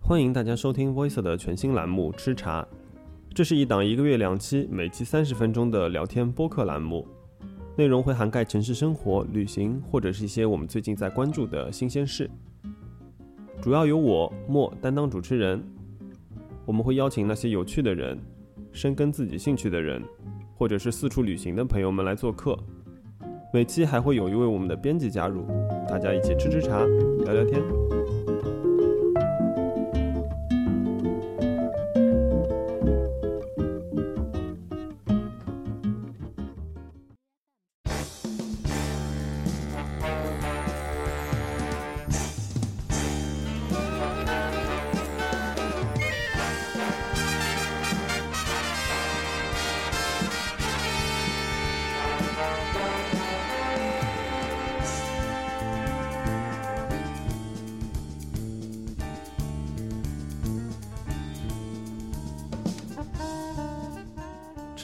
欢迎大家收听 Voice 的全新栏目《吃茶》，这是一档一个月两期、每期三十分钟的聊天播客栏目，内容会涵盖城市生活、旅行或者是一些我们最近在关注的新鲜事。主要由我莫担当主持人，我们会邀请那些有趣的人、深耕自己兴趣的人，或者是四处旅行的朋友们来做客。每期还会有一位我们的编辑加入，大家一起吃吃茶、聊聊天。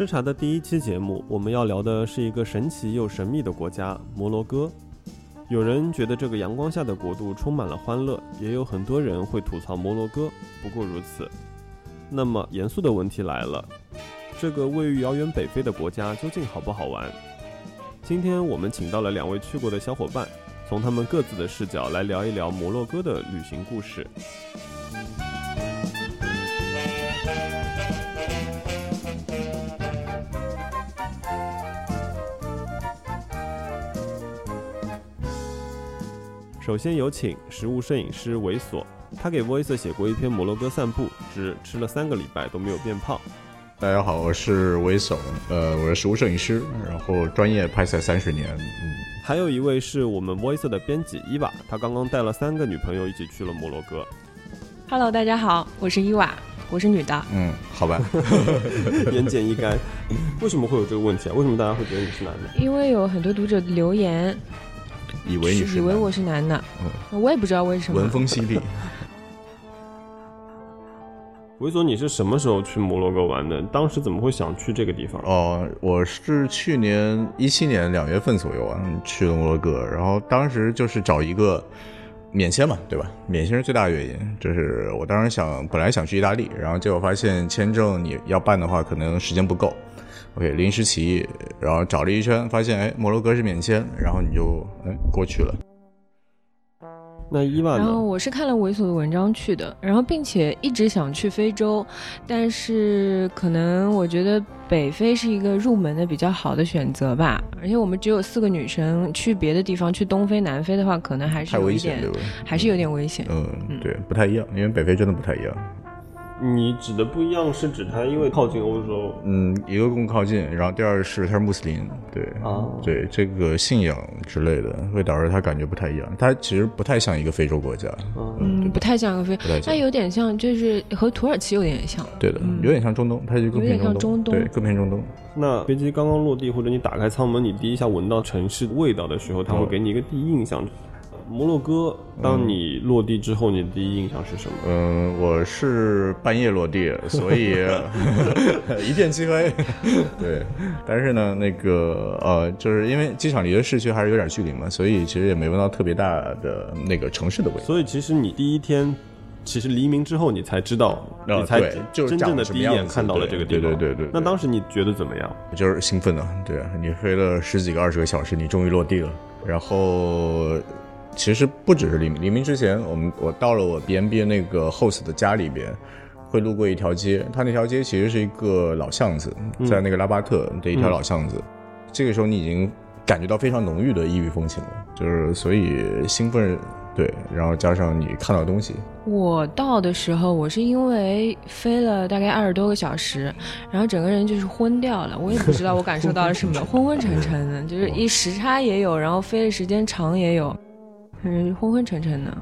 吃茶的第一期节目，我们要聊的是一个神奇又神秘的国家——摩洛哥。有人觉得这个阳光下的国度充满了欢乐，也有很多人会吐槽摩洛哥不过如此。那么严肃的问题来了：这个位于遥远北非的国家究竟好不好玩？今天我们请到了两位去过的小伙伴，从他们各自的视角来聊一聊摩洛哥的旅行故事。首先有请食物摄影师猥琐，他给 Voice 写过一篇摩洛哥散步，只吃了三个礼拜都没有变胖。大家好，我是猥琐，呃，我是食物摄影师，然后专业拍摄三十年。嗯，还有一位是我们 Voice 的编辑伊娃，他刚刚带了三个女朋友一起去了摩洛哥。Hello，大家好，我是伊娃，我是女的。嗯，好吧，言简意赅。为什么会有这个问题啊？为什么大家会觉得你是男的？因为有很多读者留言。以为你是以为我是男的，嗯，我也不知道为什么。闻风犀利。猥琐，你是什么时候去摩洛哥玩的？当时怎么会想去这个地方？哦，我是去年一七年两月份左右啊，去了摩洛哥，然后当时就是找一个免签嘛，对吧？免签是最大的原因。就是我当时想，本来想去意大利，然后结果发现签证你要办的话，可能时间不够。OK，临时起意，然后找了一圈，发现哎，摩洛哥是免签，然后你就哎过去了。那伊万然后我是看了猥琐的文章去的，然后并且一直想去非洲，但是可能我觉得北非是一个入门的比较好的选择吧。而且我们只有四个女生，去别的地方，去东非、南非的话，可能还是有一点，还是有点危险。嗯，对，不太一样，因为北非真的不太一样。你指的不一样是指它因为靠近欧洲，嗯，一个更靠近，然后第二是它是穆斯林，对，啊，对，这个信仰之类的会导致它感觉不太一样，它其实不太像一个非洲国家，嗯，不太像一个非，它有点像，就是和土耳其有点像，对的，有点像中东，它就更偏中东，对，更偏中东。那飞机刚刚落地或者你打开舱门，你第一下闻到城市味道的时候，它会给你一个第一印象。摩洛哥，当你落地之后，你的第一印象是什么？嗯，我是半夜落地，所以 一片漆黑。对，但是呢，那个呃，就是因为机场离市区还是有点距离嘛，所以其实也没闻到特别大的那个城市的味道。所以其实你第一天，其实黎明之后，你才知道，你才真正的第一眼看到了这个地方。对对对对。那当时你觉得怎么样？就是兴奋啊！对啊，你飞了十几个、二十个小时，你终于落地了，然后。其实不只是黎明，黎明之前，我们我到了我 B N B 那个 host 的家里边，会路过一条街，它那条街其实是一个老巷子，在那个拉巴特的一条老巷子。这个时候你已经感觉到非常浓郁的异域风情了，就是所以兴奋，对，然后加上你看到东西。我到的时候，我是因为飞了大概二十多个小时，然后整个人就是昏掉了，我也不知道我感受到了什么，昏昏沉沉的，就是一时差也有，然后飞的时间长也有。嗯，昏昏沉沉的。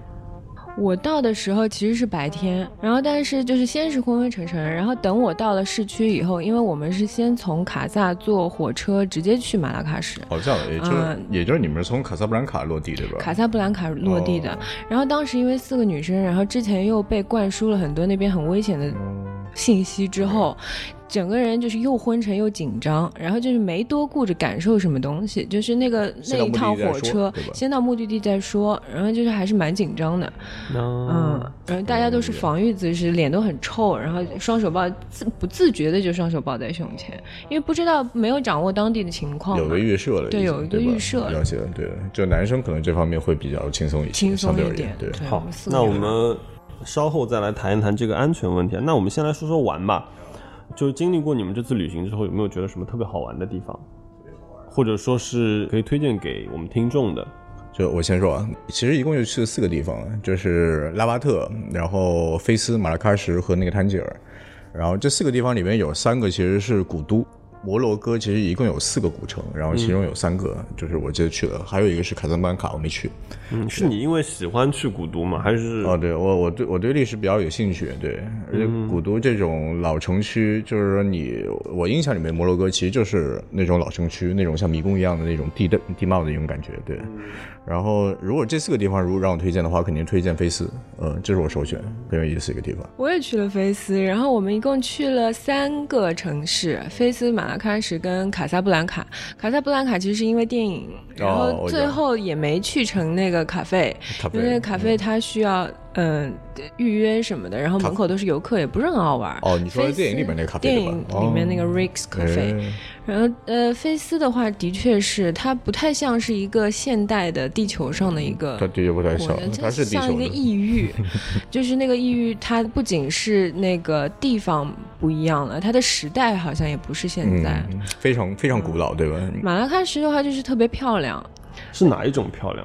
我到的时候其实是白天，然后但是就是先是昏昏沉沉，然后等我到了市区以后，因为我们是先从卡萨坐火车直接去马拉喀什。哦，这样，也就也就是你们是从卡萨布兰卡落地对吧？卡萨布兰卡落地的。然后当时因为四个女生，然后之前又被灌输了很多那边很危险的。信息之后。整个人就是又昏沉又紧张，然后就是没多顾着感受什么东西，就是那个那一趟火车先到目的地再说，然后就是还是蛮紧张的，嗯，然后大家都是防御姿势，脸都很臭，然后双手抱自不自觉的就双手抱在胸前，因为不知道没有掌握当地的情况，有个预设了，对，有一个预设了。解，对，就男生可能这方面会比较轻松一些，轻松一点，对，好，那我们稍后再来谈一谈这个安全问题，那我们先来说说玩吧。就是经历过你们这次旅行之后，有没有觉得什么特别好玩的地方，或者说是可以推荐给我们听众的？就我先说啊，其实一共就去了四个地方，就是拉巴特，然后菲斯、马拉喀什和那个坦吉尔，然后这四个地方里面有三个其实是古都。摩洛哥其实一共有四个古城，然后其中有三个就是我记得去了，还有一个是卡萨布兰卡，我没去。嗯，是你因为喜欢去古都吗？还是？哦，对我我对我对历史比较有兴趣，对，而且古都这种老城区，就是说你我印象里面摩洛哥其实就是那种老城区，那种像迷宫一样的那种地的地貌的那种感觉，对。然后，如果这四个地方如果让我推荐的话，肯定推荐菲斯，嗯，这是我首选，很有意思一个地方。我也去了菲斯，然后我们一共去了三个城市：菲斯、马拉喀什跟卡萨布兰卡。卡萨布兰卡其实是因为电影，然后最后也没去成那个卡费，因为卡费它需要。嗯，预约什么的，然后门口都是游客，也不是很好玩。哦，你说电影里面那个咖啡电影里面那个 Rix 咖啡。然后，呃，菲斯的话，的确是它不太像是一个现代的地球上的一个。它的确不太像，它是像一个异域。就是那个异域，它不仅是那个地方不一样了，它的时代好像也不是现在。非常非常古老，对吧？马拉喀什的话，就是特别漂亮。是哪一种漂亮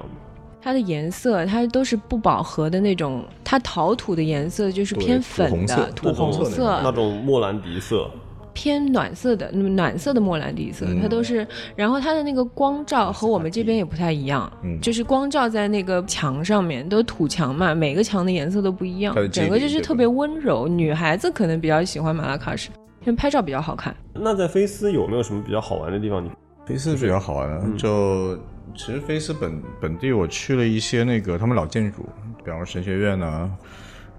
它的颜色，它都是不饱和的那种，它陶土的颜色就是偏粉的土红色，那种莫兰迪色，偏暖色的暖色的莫兰迪色，它都是。然后它的那个光照和我们这边也不太一样，就是光照在那个墙上面，都土墙嘛，每个墙的颜色都不一样，整个就是特别温柔。女孩子可能比较喜欢马拉喀什，因为拍照比较好看。那在菲斯有没有什么比较好玩的地方？你菲斯比较好玩的就。其实菲斯本本地我去了一些那个他们老建筑，比方说神学院呢。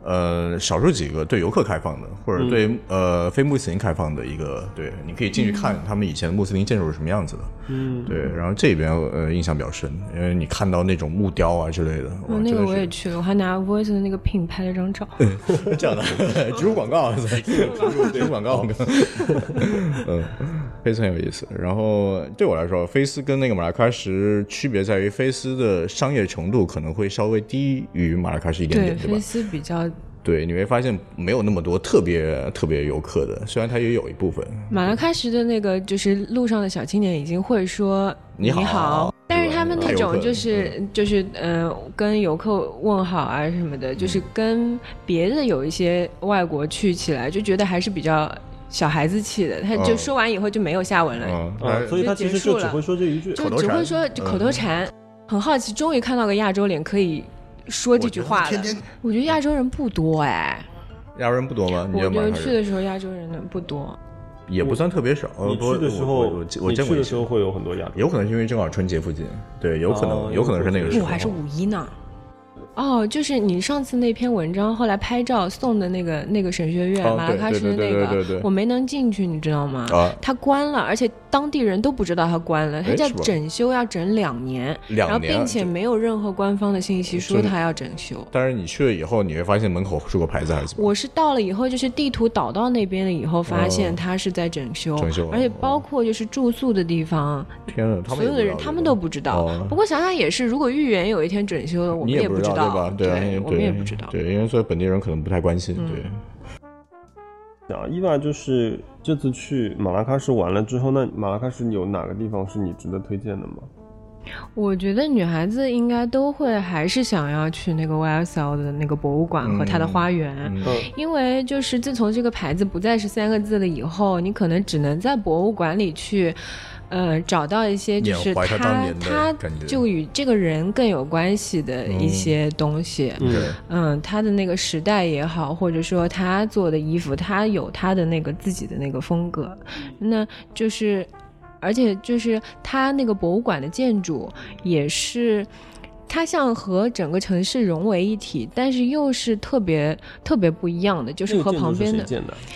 呃，少数几个对游客开放的，或者对呃非穆斯林开放的一个，对，你可以进去看他们以前的穆斯林建筑是什么样子的。嗯，对。然后这边呃印象比较深，因为你看到那种木雕啊之类的。哦，那个我也去了，我还拿 Voice 的那个 pin 拍了张照。这样的，植入广告，植入广告。嗯，菲斯很有意思。然后对我来说，菲斯跟那个马拉喀什区别在于，菲斯的商业程度可能会稍微低于马拉喀什一点点，对吧？菲斯比较。对，你会发现没有那么多特别特别游客的，虽然它也有一部分。马拉喀什的那个就是路上的小青年已经会说你好，但是他们那种就是就是呃跟游客问好啊什么的，就是跟别的有一些外国去起来就觉得还是比较小孩子气的，他就说完以后就没有下文了，所以他其实就只会说这一句，就只会说口头禅。很好奇，终于看到个亚洲脸可以。说这句话的，我觉得亚洲人不多哎。亚洲人不多吗？我觉得去的时候亚洲人的不多，也不算特别少。你去的时候，我我见过的时候会有很多亚洲，有可能是因为正好春节附近，对，有可能，有可能是那个时候，还是五一呢。哦，就是你上次那篇文章，后来拍照送的那个那个神学院马拉喀什的那个，我没能进去，你知道吗？啊，它关了，而且当地人都不知道它关了，它叫整修要整两年，然后并且没有任何官方的信息说它要整修。但是你去了以后，你会发现门口竖个牌子还是？我是到了以后，就是地图导到那边了以后，发现它是在整修，整修，而且包括就是住宿的地方，天呐，所有的人他们都不知道。不过想想也是，如果豫园有一天整修了，我们也不知道。对吧？对，我们也不知道。对，因为所有本地人可能不太关心。对。啊，伊娃就是这次去马拉喀什玩了之后，那马拉喀什有哪个地方是你值得推荐的吗？我觉得女孩子应该都会还是想要去那个 YSL 的那个博物馆和它的花园，因为就是自从这个牌子不再是三个字了以后，你可能只能在博物馆里去。呃，找到一些就是他他就与这个人更有关系的一些东西，嗯，他的那个时代也好，或者说他做的衣服，他有他的那个自己的那个风格，那就是，而且就是他那个博物馆的建筑也是。它像和整个城市融为一体，但是又是特别特别不一样的，就是和旁边的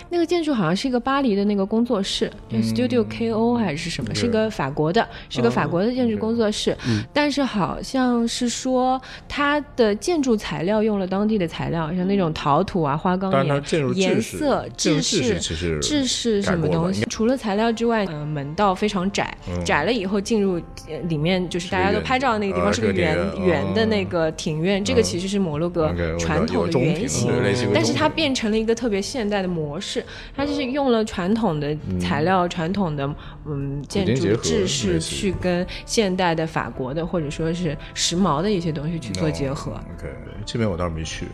那个建筑好像是一个巴黎的那个工作室，Studio KO 还是什么，是。一个法国的，是个法国的建筑工作室。但是好像是说它的建筑材料用了当地的材料，像那种陶土啊、花岗岩、颜色、制式、制式什么东西。除了材料之外，嗯，门道非常窄，窄了以后进入里面就是大家都拍照的那个地方是个圆圆的那个庭院，这个其实是摩洛哥传统的圆形，但是它变成了一个特别现代的模式，它就是用了传统的材料、传统的嗯建筑制式去跟现代的法国的或者说是时髦的一些东西去做结合。OK，这边我倒是没去。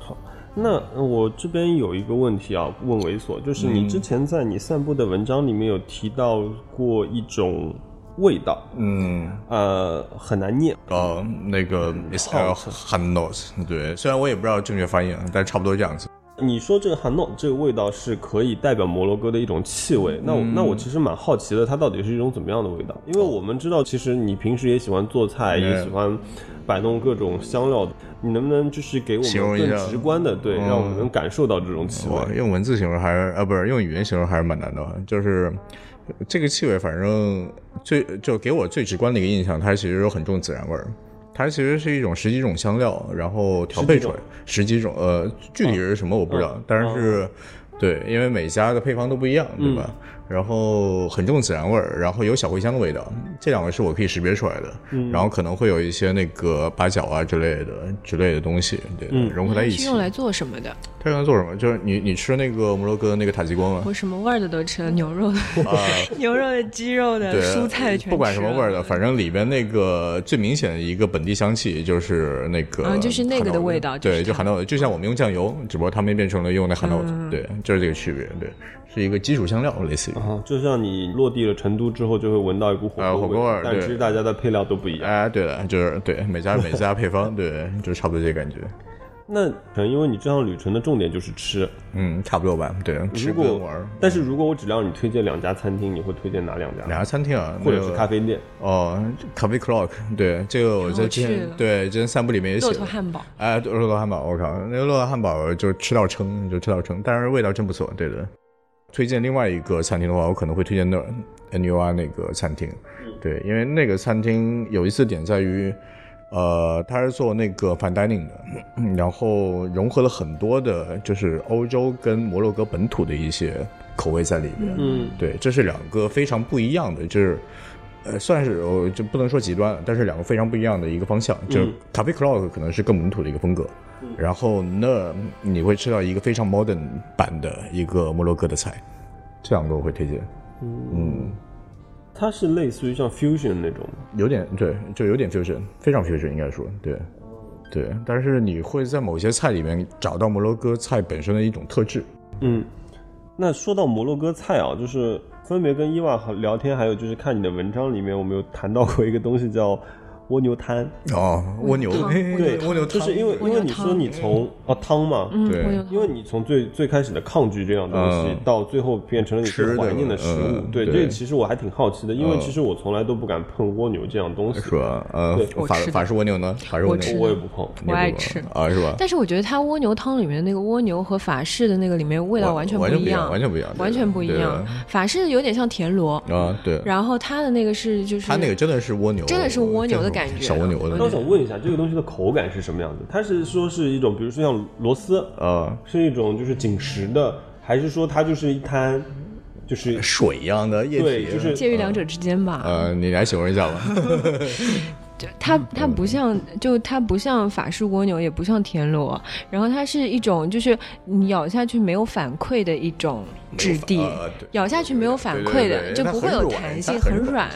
好，那我这边有一个问题啊，问猥琐，就是你之前在你散步的文章里面有提到过一种。味道，嗯，呃，很难念，呃，那个 is hanot，对，虽然我也不知道正确发音，但差不多这样子。你说这个 hanot 这个味道是可以代表摩洛哥的一种气味，那我那我其实蛮好奇的，它到底是一种怎么样的味道？因为我们知道，其实你平时也喜欢做菜，也喜欢摆弄各种香料，你能不能就是给我们更直观的，对，让我们能感受到这种气味？用文字形容还是啊，不是用语言形容还是蛮难的，就是。这个气味，反正最就给我最直观的一个印象，它其实有很重孜然味儿。它其实是一种十几种香料，然后调配出来十几种，呃，具体是什么我不知道，但是对，因为每家的配方都不一样，对吧？然后很重孜然味儿，然后有小茴香的味道，这两个是我可以识别出来的。嗯，然后可能会有一些那个八角啊之类的之类的东西，对，融合在一起。是用来做什么的？它用来做什么？就是你你吃那个摩洛哥那个塔吉锅吗？我什么味儿的都吃了，牛肉的、牛肉的、鸡肉的、蔬菜全。不管什么味儿的，反正里边那个最明显的一个本地香气就是那个，嗯，就是那个的味道。对，就含到，就像我们用酱油，只不过他们变成了用那含到，对，就是这个区别，对。是一个基础香料，类似于，就像你落地了成都之后，就会闻到一股火锅味儿，但其实大家的配料都不一样。哎，对了，就是对每家每家配方，对，就是差不多这感觉。那可能因为你这趟旅程的重点就是吃，嗯，差不多吧。对，吃过玩。但是如果我只让你推荐两家餐厅，你会推荐哪两家？两家餐厅啊，或者是咖啡店？哦，咖啡 clock，对，这个我在之前对之前散步里面也写。骆驼汉堡。哎，骆驼汉堡，我靠，那个骆驼汉堡就吃到撑，就吃到撑，但是味道真不错，对的。推荐另外一个餐厅的话，我可能会推荐那 N U R 那个餐厅，对，因为那个餐厅有意思点在于，呃，它是做那个 fine dining 的，然后融合了很多的，就是欧洲跟摩洛哥本土的一些口味在里面。嗯，对，这是两个非常不一样的，就是呃，算是我就不能说极端，但是两个非常不一样的一个方向。就咖啡 clock 可能是更本土的一个风格。然后那你会吃到一个非常 modern 版的一个摩洛哥的菜，这两个我会推荐。嗯，它是类似于像 fusion 那种，有点对，就有点 fusion，非常 fusion 应该说对，对。但是你会在某些菜里面找到摩洛哥菜本身的一种特质。嗯，那说到摩洛哥菜啊，就是分别跟伊娃聊天，还有就是看你的文章里面，我们有谈到过一个东西叫。蜗牛汤哦，蜗牛对蜗牛就是因为因为你说你从啊汤嘛，对，因为你从最最开始的抗拒这样东西，到最后变成了你最怀念的食物，对，这个其实我还挺好奇的，因为其实我从来都不敢碰蜗牛这样东西，是吧？呃，法法式蜗牛呢？法式蜗牛。我也不碰，我爱吃。啊，是吧？但是我觉得它蜗牛汤里面的那个蜗牛和法式的那个里面味道完全不一样，完全不一样，完全不一样。法式有点像田螺。啊，对，然后它的那个是就是它那个真的是蜗牛，真的是蜗牛的感觉，小蜗牛的。我想问一下，这个东西的口感是什么样子？它是说是一种，比如说像螺丝，呃，是一种就是紧实的，还是说它就是一滩，就是水一样的液体？对，就是介于两者之间吧。呃，你来形容一下吧。它它不像，就它不像法式蜗牛，也不像田螺，然后它是一种就是你咬下去没有反馈的一种质地，咬下去没有反馈的，就不会有弹性，很软，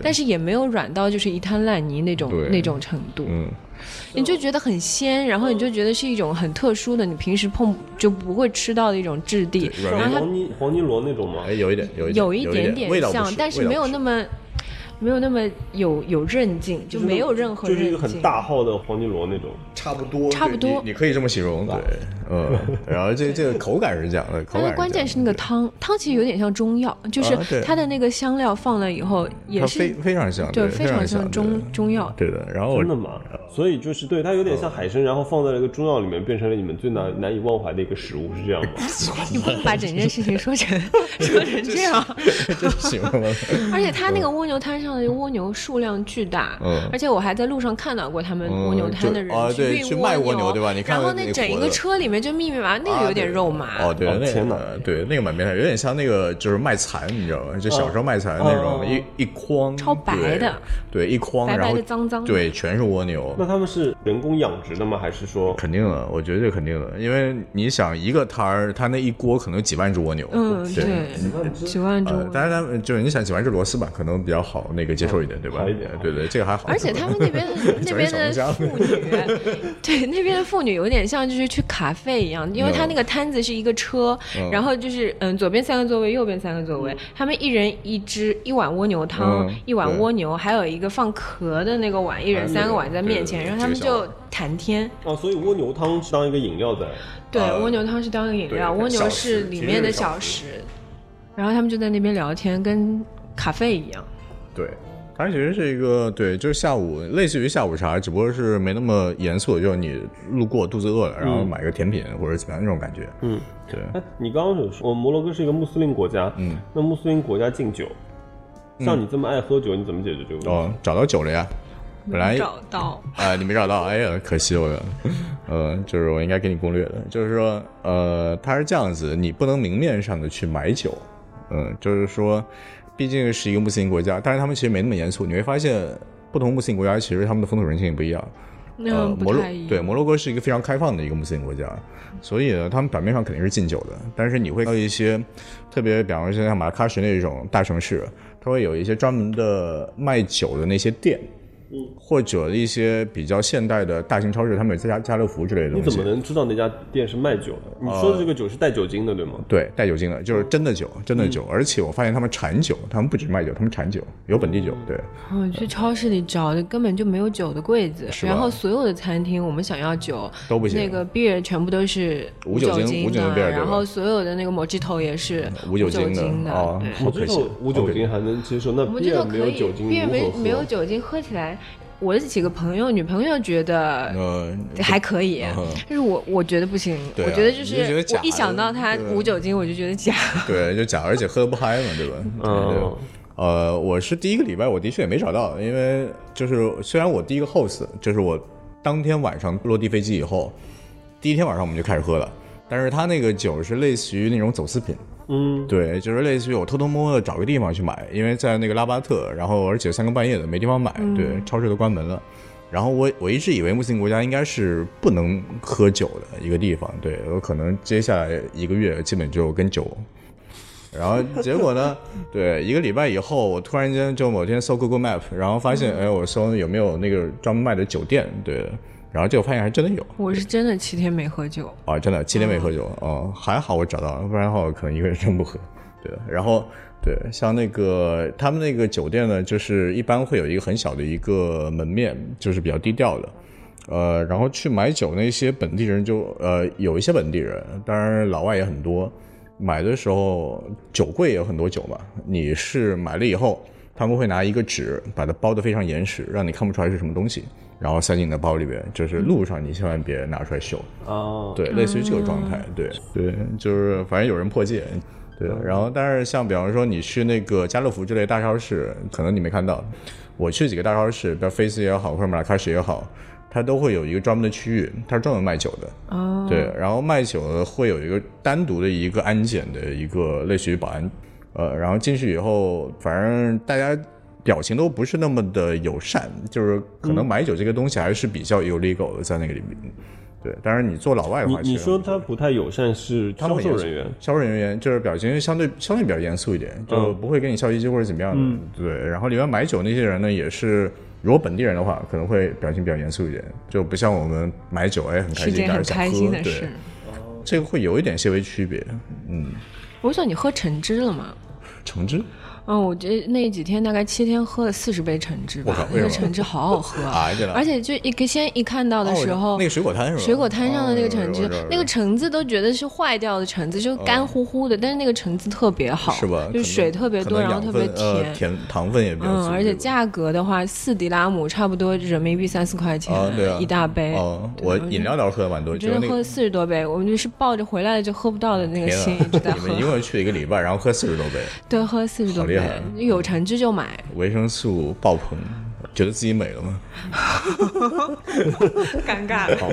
但是也没有软到就是一滩烂泥那种那种程度。嗯，你就觉得很鲜，然后你就觉得是一种很特殊的，你平时碰就不会吃到的一种质地。然后黄泥黄泥螺那种吗？哎，有一点，有一点有一点点像，但是没有那么。没有那么有有韧劲，就没有任何韧劲。就是一个很大号的黄金螺那种。差不多，差不多你你可以这么形容，对，嗯，然后这这个口感是这样的，口但是感关键是那个汤，汤其实有点像中药，就是它的那个香料放了以后也是非常像，对非常像像中中药。对的。然后真的吗？所以就是对它有点像海参，然后放在了一个中药里面，变成了你们最难难以忘怀的一个食物，是这样吗？你不能把整件事情说成 说成 这样。这是形容了，而且它那个蜗牛摊上的蜗牛数量巨大，嗯而且我还在路上看到过他们嗯蜗牛摊的人对去卖运蜗蜗牛对吧你看然后那那整一个车里面就密密麻麻，那个有点肉麻。哦，对，那天哪个对那个蛮变态，有点像那个就是卖蚕，你知道吗？就小时候卖蚕那种，嗯一一筐超白的，对，一筐，白白然后的脏脏的对，全是蜗牛。那他们是人工养殖的吗？还是说肯定的，我觉得这肯定的，因为你想一个摊儿，他那一锅可能有几万只蜗牛，嗯，对。对，几万只。呃，当然，他们就是你想几万只螺丝吧，可能比较好那个接受一点，对吧？好一点对对，这个还好。而且他们那边的 那边的妇女，对那边的妇女有点像就是去卡费一样，因为他那个摊子是一个车，嗯然后就是嗯左边三个座位，右边三个座位，他们一人一只一碗蜗牛汤，嗯一碗蜗牛，还有一个放壳的那个碗，一人三个碗在面前，然后他们就谈天。哦，所以蜗牛汤是当一个饮料在。对，呃蜗牛汤是当一个饮料，蜗牛是里面的小食，然后他们就在那边聊天，跟咖啡一样。对，它其实是一个对，就是下午类似于下午茶，只不过是没那么严肃，就是你路过肚子饿了，然后买个甜品或者怎么样那种感觉。嗯，对，哎，你刚刚有说，摩洛哥是一个穆斯林国家，嗯，那穆斯林国家禁酒，像你这么爱喝酒，你怎么解决这个问题？哦，找到酒了呀。本来找到，啊、你没找到，哎呀，可惜我了。呃，就是我应该给你攻略的，就是说，呃，它是这样子，你不能明面上的去买酒，嗯、就是说，毕竟是一个穆斯林国家，但是他们其实没那么严肃。你会发现，不同穆斯林国家其实他们的风土人情也不一样。那呃，摩洛。对摩洛哥是一个非常开放的一个穆斯林国家，所以呢，他们表面上肯定是禁酒的，但是你会看到一些特别，比方说像马拉喀什那种大城市，它会有一些专门的卖酒的那些店。或者一些比较现代的大型超市，他们有家家乐福之类的东西。你怎么能知道那家店是卖酒的？你说的这个酒是带酒精的，对吗？对，带酒精的，就是真的酒，真的酒。而且我发现他们产酒，他们不止卖酒，他们产酒，有本地酒。对，我去超市里找的根本就没有酒的柜子，是然后所有的餐厅我们想要酒都不行那个 beer 全部都是无酒精精无酒精 beer，然后所有的那个 mojito 也是无酒精精的哦对我好可惜无酒精还能接受，那我们这 beer 都可以没有酒精，beer 没没有酒精，喝起来，我的几个朋友女朋友觉得呃，还可以，嗯但是我我觉得不行，啊我觉得就是就得我一想到他无酒精，我就觉得假。对，就假，而且喝得不嗨嘛，对吧？嗯对呃，我是第一个礼拜，我的确也没找到，因为就是虽然我第一个 host，就是我当天晚上落地飞机以后，第一天晚上我们就开始喝了，但是他那个酒是类似于那种走私品，嗯，对，就是类似于我偷偷摸摸的找个地方去买，因为在那个拉巴特，然后而且三更半夜的没地方买，对，超市都关门了。然后我我一直以为穆斯林国家应该是不能喝酒的一个地方，对我可能接下来一个月基本就跟酒。然后结果呢？对，一个礼拜以后，我突然间就某天搜 Google Map，然后发现，哎，我搜有没有那个专门卖的酒店，对，然后结果发现还真的有。我是真的七天没喝酒，啊，真的七天没喝酒，哦、还好我找到了，不然的话我可能一个人真不喝。对，然后对，像那个他们那个酒店呢，就是一般会有一个很小的一个门面，就是比较低调的。呃，然后去买酒那些本地人就呃有一些本地人，当然老外也很多。买的时候酒柜也有很多酒嘛，你是买了以后，他们会拿一个纸把它包得非常严实，让你看不出来是什么东西，然后塞进你的包里边。就是路上你千万别拿出来秀。哦，对，类似于这个状态，对。对，就是反正有人破戒，对，然后但是像比方说你去那个家乐福之类大超市，可能你没看到，我去几个大超市，比如 Face 也好，或者马拉喀什也好，它都会有一个专门的区域，它是专门卖酒的，哦，对，然后卖酒的会有一个单独的一个安检的一个类似于保安，呃，然后进去以后，反正大家表情都不是那么的友善，就是可能买酒这个东西还是比较 illegal 的在那个里面。对，当然你做老外的话，你你其实说他不太友善是销售人员，销售人员就是表情相对相对比较严肃一点，就不会跟你笑嘻嘻或者怎么样的。对，然后里面买酒那些人呢，也是如果本地人的话，可能会表情比较严肃一点，就不像我们买酒哎很开心，是件很大家想喝开心的对。这个会有一点些微区别。嗯，我想你喝橙汁了吗？橙汁。嗯，我这那几天大概七天喝了四十杯橙汁吧，那个橙汁好好喝，而且就一先一看到的时候，那个水果摊是吧？水果摊上的那个橙汁，那个橙子都觉得是坏掉的橙子，就干乎乎的，但是那个橙子特别好，是吧？就水特别多，然后特别甜，甜糖分也比较嗯，而且价格的话，四迪拉姆差不多人民币三四块钱一大杯。哦，我饮料倒是喝的蛮多，真的喝了四十多杯，我们就是抱着回来了就喝不到的那个心一直在喝。你们一共去了一个礼拜，然后喝四十多杯？对，喝四十多杯，有橙。汁就买，维生素爆棚，觉得自己美了吗？尴尬。好，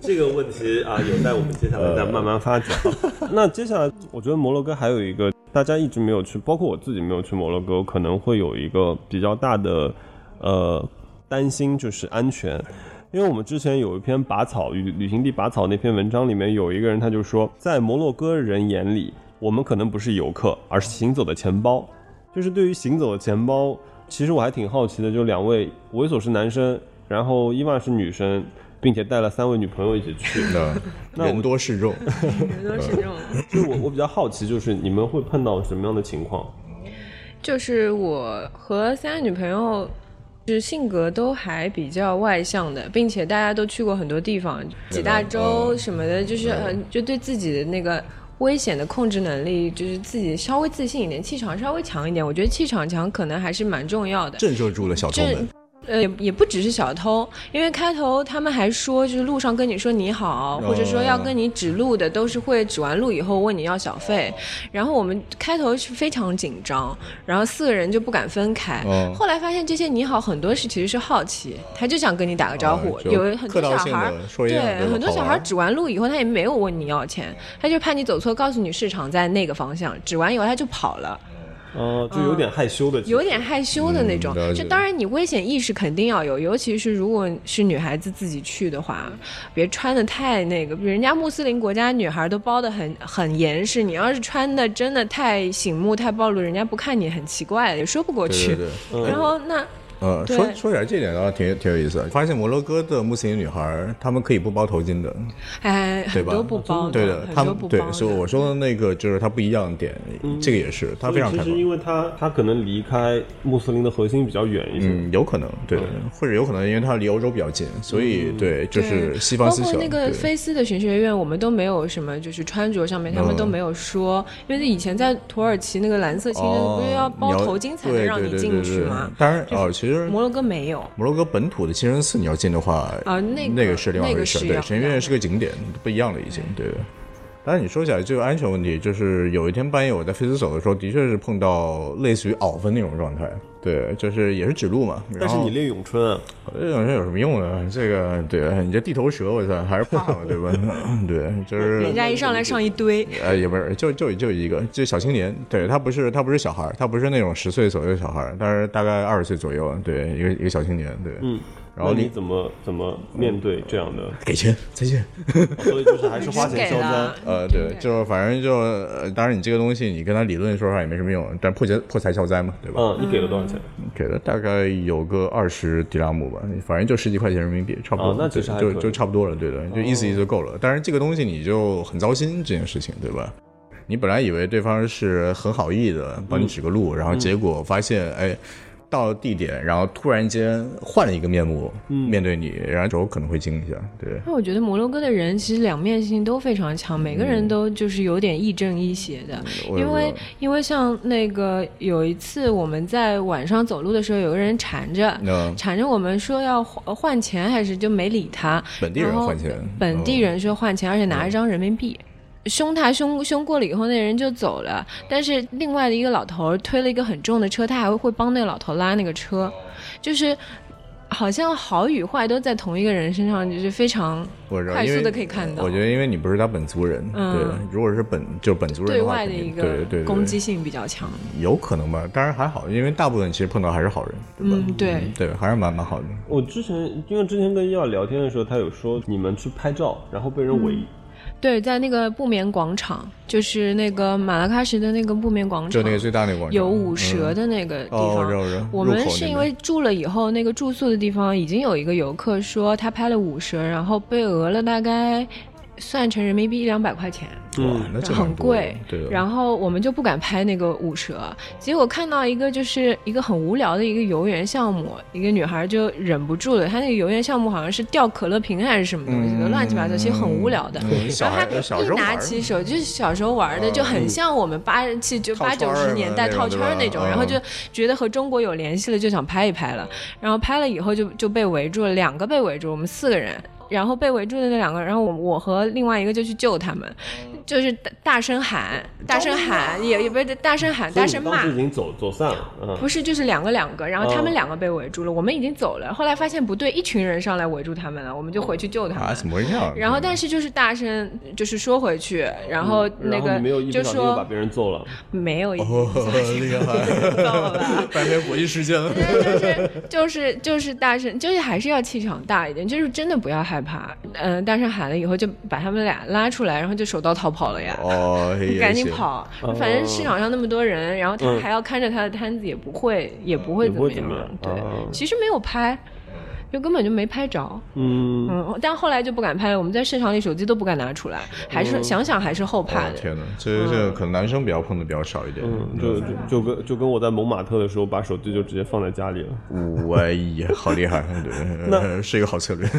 这个问题啊，有待我们接下来再慢慢发展。那接下来，我觉得摩洛哥还有一个大家一直没有去，包括我自己没有去摩洛哥，可能会有一个比较大的呃担心，就是安全。因为我们之前有一篇拔草旅旅行地拔草那篇文章里面有一个人他就说，在摩洛哥人眼里，我们可能不是游客，而是行走的钱包。就是对于行走的钱包，其实我还挺好奇的。就两位猥琐是男生，然后伊万是女生，并且带了三位女朋友一起去的，人多势众，人多势众。就我我比较好奇，就是你们会碰到什么样的情况？就是我和三个女朋友，就是性格都还比较外向的，并且大家都去过很多地方，几大洲什么的，就是很就对自己的那个。危险的控制能力，就是自己稍微自信一点，气场稍微强一点。我觉得气场强可能还是蛮重要的，震慑住了小偷们。呃，也也不只是小偷，因为开头他们还说，就是路上跟你说你好，或者说要跟你指路的，都是会指完路以后问你要小费。然后我们开头是非常紧张，然后四个人就不敢分开。后来发现这些你好很多是其实是好奇，他就想跟你打个招呼。有很多小孩对很多小孩指完路以后，他也没有问你要钱，他就怕你走错，告诉你市场在那个方向，指完以后他就跑了。哦，就有点害羞的，有点害羞的那种。就当然，你危险意识肯定要有，尤其是如果是女孩子自己去的话，别穿的太那个。人家穆斯林国家女孩都包的很很严实，你要是穿的真的太醒目、太暴露，人家不看你很奇怪，也说不过去。然后那。呃，说说起来这点的话，挺挺有意思。发现摩洛哥的穆斯林女孩，她们可以不包头巾的，哎，对吧？都不包，对的，她们对，所以我说的那个就是它不一样的点，这个也是，它非常开放。其实因为它它可能离开穆斯林的核心比较远一些，嗯，有可能，对，或者有可能因为它离欧洲比较近，所以对，就是西方思想。包括那个菲斯的神学院，我们都没有什么，就是穿着上面他们都没有说，因为以前在土耳其那个蓝色清真不是要包头巾才能让你进去吗？当然，哦，其实。摩洛哥没有。摩洛哥本土的清真寺，你要进的话，啊，那那个是另外一回事。对，神院是个景点，不一样了已经。对。但是你说起来这个安全问题，就是有一天半夜我在飞斯走的时候，的确是碰到类似于袄分那种状态。对，就是也是指路嘛。但是你练咏春，练咏春有什么用呢？这个对你这地头蛇，我操，还是怕嘛，对吧？对，就是人家一上来上一堆，呃，也不是，就就就一个，就小青年。对他不是他不是小孩，他不是那种十岁左右的小孩，但是大概二十岁左右，对，一个一个小青年，对，嗯。然后你怎么怎么面对这样的？给钱，再见。所以就是还是花钱 消灾。呃，对，就反正就，当然你这个东西你跟他理论说话也没什么用，但破钱破财消灾嘛，对吧？嗯，你给了多少钱？给了大概有个二十迪拉姆吧，反正就十几块钱人民币，差不多。那其实就就差不多了，对的，就意思意思就够了。但是这个东西你就很糟心这件事情，对吧？你本来以为对方是很好意的帮你指个路，然后结果发现，哎。到了地点，然后突然间换了一个面目面对你，然后可能会惊一下。对，那我觉得摩洛哥的人其实两面性都非常强，每个人都就是有点亦正亦邪的。因为因为像那个有一次我们在晚上走路的时候，有个人缠着缠着我们说要换钱，还是就没理他。本地人换钱，本地人说换钱，而且拿一张人民币。凶他凶凶过了以后，那人就走了。但是另外的一个老头推了一个很重的车，他还会帮那个老头拉那个车，就是好像好与坏都在同一个人身上，就是非常快速的可以看到。我觉得因为你不是他本族人，对，如果是本就本族人对外的一个对对攻击性比较强，有可能吧？当然还好，因为大部分其实碰到还是好人，嗯，对对，还是蛮蛮好的。我之前因为之前跟伊尔聊天的时候，他有说你们去拍照，然后被人围。对，在那个布棉广场，就是那个马拉喀什的那个布棉广场，就那个最大那个广场，有舞蛇的那个地方。我们是因为住了以后，那个住宿的地方已经有一个游客说他拍了舞蛇，然后被讹了大概算成人民币一两百块钱。哇，那这很贵，对。然后我们就不敢拍那个舞蛇，结果看到一个就是一个很无聊的一个游园项目，一个女孩就忍不住了，她那个游园项目好像是掉可乐瓶还是什么东西的，嗯乱七八糟，其实很无聊的。然后她一拿时候玩起手，就是小时候玩的，就很像我们八七就八九十年代套圈那种，然后就觉得和中国有联系了，就想拍一拍了。然后拍了以后就就被围住了，两个被围住，我们四个人。然后被围住的那两个，然后我我和另外一个就去救他们，就是大大声喊，大声喊，也也不是大声喊，大声骂已，经走走散了，嗯，不是就是两个两个，然后他哦们两个被围住了，我们已经走了，后来发现不对，一群人上来围住他们了，我们就回去救他啊，们。怎么会这样？然后，但是就是大声，就是说回去，然后那个就不小心又把说别人揍了，没有一哦，厉害，到了。半边国际事件了。就是就是就是大声，就是还是要气场大一点，就是真的不要害怕。嗯、大声喊了以后，就把他们俩拉出来，然后就手刀逃跑了呀。哦，也 赶紧。跑，哦反正市场上那么多人，然后他嗯还要看着他的摊子，也不会也不会也怎么对，哦其实没有拍，就根本就没拍着。嗯，嗯，但后来就不敢拍了，我们在市场里手机都不敢拿出来，还是、想想还是后怕的。哦天哪，这这可能男生比较碰的比较少一点。嗯，就就就跟就跟我在蒙马特的时候，把手机就直接放在家里了。哎呀，好厉害，对，是一个好策略。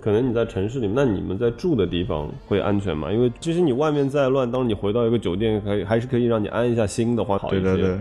可能你在城市里面，那你们在住的地方会安全吗？因为其实你外面再乱，当你回到一个酒店，可以还是可以让你安一下心的话，好一些。对对对，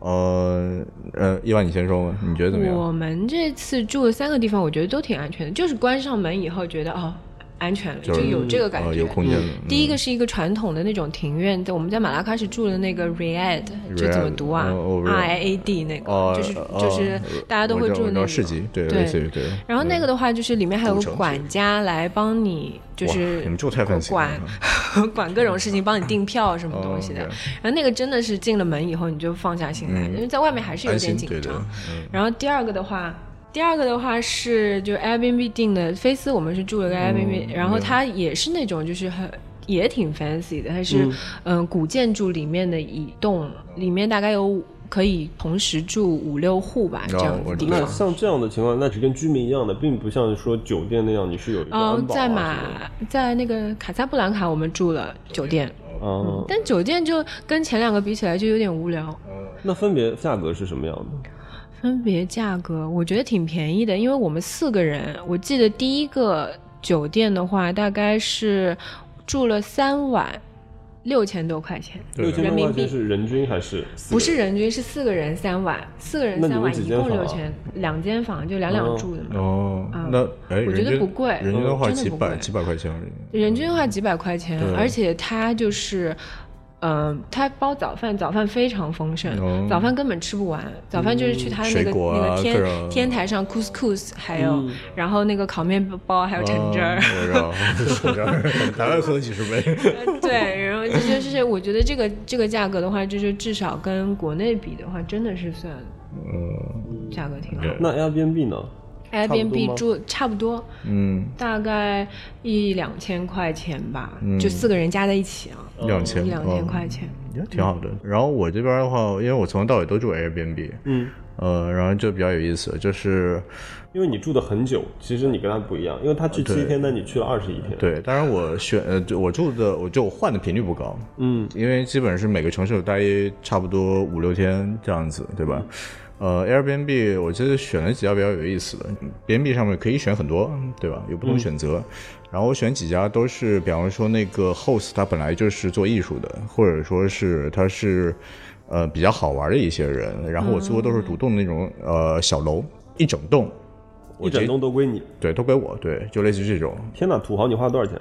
呃呃，伊万你先说吧，你觉得怎么样？我们这次住的三个地方，我觉得都挺安全的，就是关上门以后觉得哦安全了，就有这个感觉。呃有空间了。第一个是一个传统的那种庭院，在我们在马拉喀什住的那个 Riad，这怎么读啊？R I A D 那个，哦就是哦就是大家都会住那个市集，对，对类似于对。然后那个的话，就是里面还有个管家来帮你，就是你们住管 管各种事情，帮你订票什么东西的。然后那个真的是进了门以后你就放下心来，因为在外面还是有安点紧张。，嗯然后第二个的话，第二个的话是就 Airbnb 定的，菲斯我们是住了个 Airbnb，、然后它也是那种就是很。也挺 fancy 的，它是嗯、古建筑里面的一栋，里面大概有可以同时住五六户吧，这样子地方。那像这样的情况，那只跟居民一样的，并不像说酒店那样，你是有一个哦安，保、啊、在马在那个卡萨布兰卡，我们住了酒店，的。哦、但酒店就跟前两个比起来就有点无聊。那分别价格是什么样的？分别价格，我觉得挺便宜的，因为我们四个人，我记得第一个酒店的话，大概是住了三晚，六千多块钱，六千人民币多块钱是人均还是不是人均，是四个人三晚，四个人三晚一共六千，两间房就两两哦住的嘛。哦啊，那哎，我觉得不贵人均的话几百几百块钱而已。人均的话几百块钱，而且它就是。嗯，他包早饭，早饭非常丰盛，哦早饭根本吃不完。早饭就是去他的那个、那个天天台上 couscous，还有、嗯然后那个烤面包，还有橙汁儿。哦我知道，橙汁儿，大概喝几十杯。对，然后这就是我觉得这个这个价格的话，就是至少跟国内比的话，真的是算嗯，价格挺好。对那 Airbnb 呢？Airbnb 住差不多，嗯，大概一两千块钱吧，嗯。就四个人加在一起啊，两千，一两千哦块钱。也挺好的。然后我这边的话，因为我从头到尾都住 Airbnb，嗯，呃，然后就比较有意思，就是因为你住的很久，其实你跟他不一样，因为他去七天，那你去了二十一天。，对，当然我选呃，就我住的我就我换的频率不高，嗯，因为基本是每个城市有待差不多五六天这样子，对吧？呃，Airbnb 我记得选了几家比较有意思的，Airbnb 上面可以选很多，对吧？有不同选择。然后我选几家都是，比方说那个 host 他本来就是做艺术的，或者说是他是呃比较好玩的一些人。然后我租的都是独栋的那种呃小楼，一整栋，一整栋都归你。对，都归我，对，就类似于这种。天哪，土豪，你花了多少钱？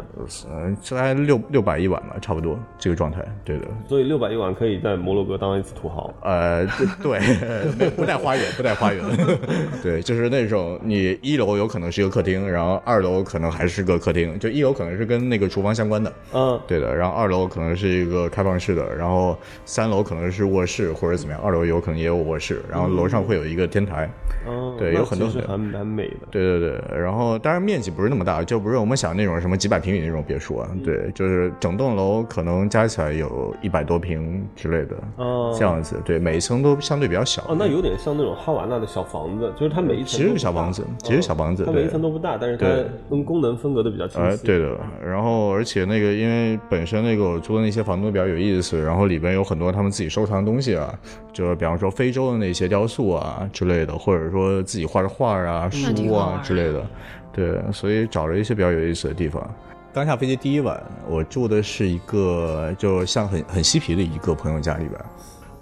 嗯，大概六六百一晚吧，差不多这个状态，对的。所以六百一晚可以在摩洛哥当一次土豪。呃，对，不带花园，不带花园，对，就是那种你一楼有可能是一个客厅，然后二楼可能还是个客厅，就一楼可能是跟那个厨房相关的，嗯，对的，然后二楼可能是一个开放式的，然后三楼可能是卧室或者怎么样，二楼有可能也有卧室，然后楼上会有一个天台，嗯，对有很多其实还蛮美对对对，然后当然面积不是那么大，就不是我们想那种什么几百平米那种别墅啊，对，就是整栋楼可能加起来有一百多平之类的，哦。这样子，对，每一层都相对比较小。哦，那有点像那种哈瓦那的小房子，就是它每一层其实小房子其实小房子它每一层都不大，但是它跟功能分隔的比较清呃，晰。对的，然后而且那个，因为本身那个我租的那些房子都比较有意思，然后里边有很多他们自己收藏的东西啊，就是比方说非洲的那些雕塑啊之类的，或者说自己画的画啊、那挺书啊之类的，对，所以找了一些比较有意思的地方。刚下飞机第一晚，我住的是一个就像很很嬉皮的一个朋友家里边。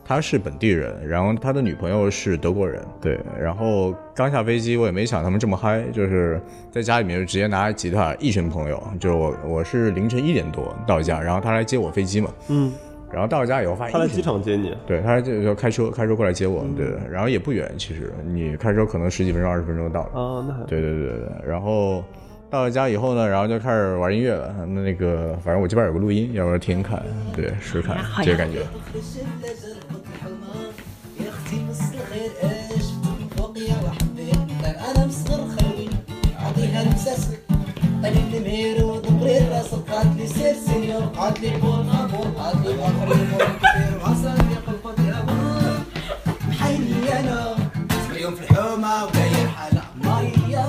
他是本地人，然后他的女朋友是德国人，对。然后刚下飞机，我也没想他们这么嗨，就是在家里面就直接拿着吉他，一群朋友，就是我我是凌晨一点多到家，然后他来接我飞机嘛，嗯，然后到了家以后发现他来机场接你，对他就就开车开车过来接我，对，然后也不远，其实你开车可能十几分钟二十分钟就到了，啊，那还对对对对，对然后到了家以后呢，然后就开始玩音乐了。那那个，反正我这边有个录音，要不然听听看，对，试试看这个感觉。وضبري الراس قالت لي سير سينيور قالت لي بول مابور قالت لي اخرين مور كثير وعصا لي قلقت يا بور محيي انا اليوم في الحومه وداير حالة ماريا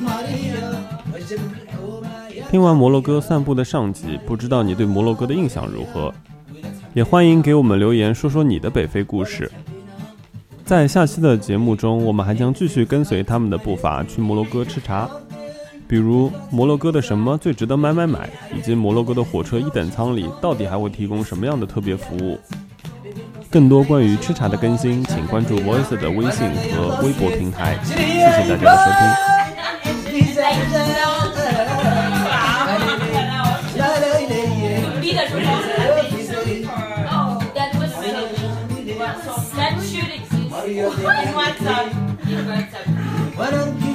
ماريا وجب الحومه يا 听完摩洛哥散步的上集，不知道你对摩洛哥的印象如何？也欢迎给我们留言说说你的北非故事。在下期的节目中，我们还将继续跟随他们的步伐去摩洛哥吃茶， 比如摩洛哥的什么最值得买买买，以及摩洛哥的火车一等舱里到底还会提供什么样的特别服务。更多关于吃茶的更新，请关注 voice 的微信和微博平台。谢谢大家的收听。